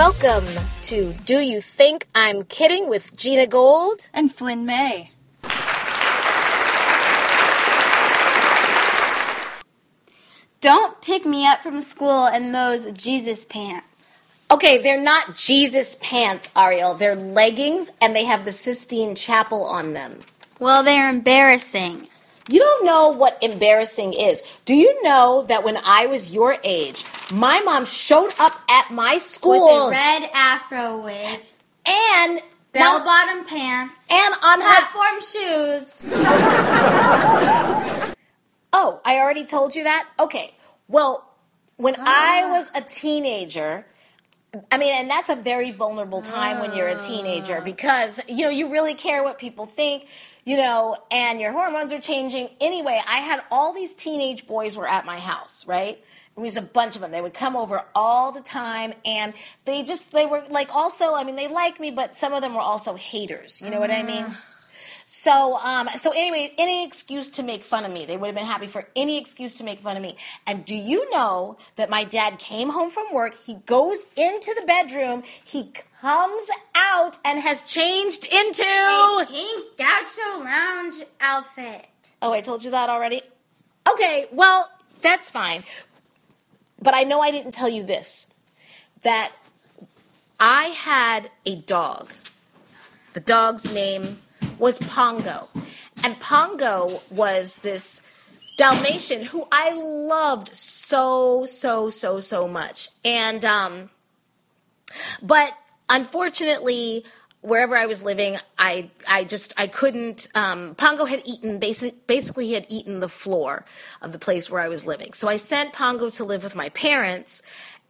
Welcome to Do You Think I'm Kidding with Gina Gold? And Flynn May. Don't pick me up from school in those Jesus pants. Okay, they're not Jesus pants, Ariel. They're leggings and they have the Sistine Chapel on them. Well, they're embarrassing. You don't know what embarrassing is. Do you know that when I was your age, my mom showed up at my school With a red afro wig, and bell bottom pants, and on her platform shoes. Oh, I already told you that? Okay. Well, when I was a teenager, I mean, and that's a very vulnerable time when you're a teenager Ah. because, you know, you really care what people think, you know, and your hormones are changing. Anyway, I had all these teenage boys were at my house, right? It was a bunch of them. They would come over all the time and they just, they were like also, I mean, they liked me, but some of them were also haters. You know what I mean? Mm-hmm. So, um, so anyway, any excuse to make fun of me. They would have been happy for any excuse to make fun of me. And do you know that my dad came home from work? He goes into the bedroom. He comes out and has changed into. A pink gaucho lounge outfit. Oh, I told you that already? Okay, well, that's fine. But I know I didn't tell you this that I had a dog. The dog's name was Pongo. And Pongo was this Dalmatian who I loved so, so, so, so much. And, um, but unfortunately, wherever I was living, I I just I couldn't. Um, Pongo had eaten basic, basically he had eaten the floor of the place where I was living. So I sent Pongo to live with my parents,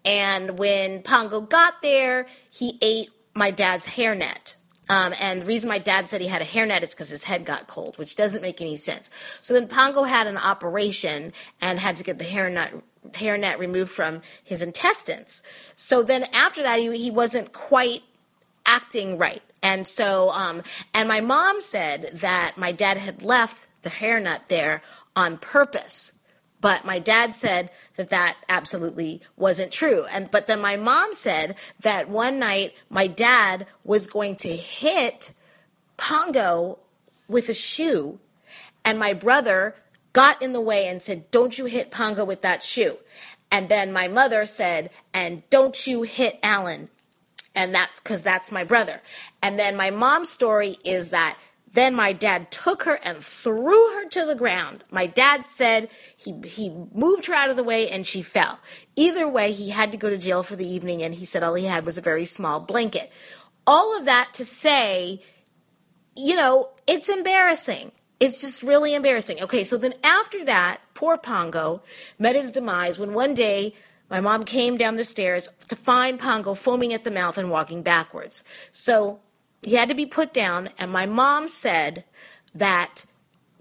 and when Pongo got there, he ate my dad's hairnet. Um, and the reason my dad said he had a hairnet is because his head got cold, which doesn't make any sense. So then Pongo had an operation and had to get the hairnet hairnet removed from his intestines. So then after that, he, he wasn't quite acting right. And so, um, and my mom said that my dad had left the hairnet there on purpose. But my dad said that that absolutely wasn't true. And, but then my mom said that one night my dad was going to hit Pongo with a shoe. And my brother got in the way and said, Don't you hit Pongo with that shoe. And then my mother said, And don't you hit Alan and that's because that's my brother. And then my mom's story is that then my dad took her and threw her to the ground. My dad said he he moved her out of the way and she fell. Either way, he had to go to jail for the evening, and he said all he had was a very small blanket. All of that to say, you know, it's embarrassing. It's just really embarrassing. Okay, so then after that, poor Pongo met his demise when one day my mom came down the stairs to find Pongo foaming at the mouth and walking backwards. So he had to be put down, and my mom said that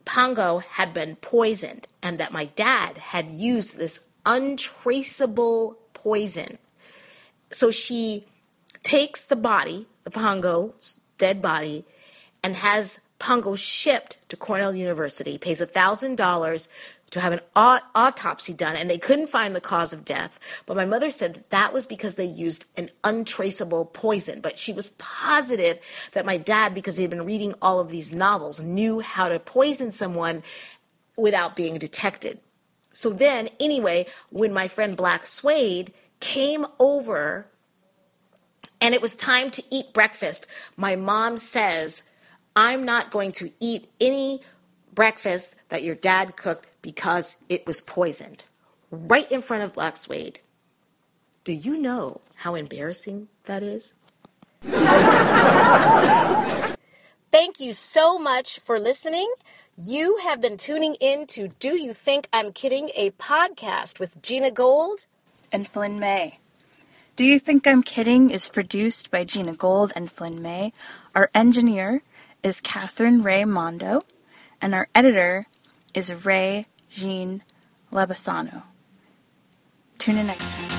Pongo had been poisoned and that my dad had used this untraceable poison. So she takes the body, the Pongo's dead body, and has Pongo shipped to Cornell University, pays $1,000 to have an autopsy done and they couldn't find the cause of death. But my mother said that that was because they used an untraceable poison. But she was positive that my dad, because he had been reading all of these novels, knew how to poison someone without being detected. So then, anyway, when my friend Black Suede came over and it was time to eat breakfast, my mom says, I'm not going to eat any breakfast that your dad cooked because it was poisoned. Right in front of Black Suede. Do you know how embarrassing that is? Thank you so much for listening. You have been tuning in to Do You Think I'm Kidding, a podcast with Gina Gold and Flynn May. Do You Think I'm Kidding is produced by Gina Gold and Flynn May. Our engineer is Catherine Ray Mondo, and our editor is Ray Jean Labasano. Tune in next time.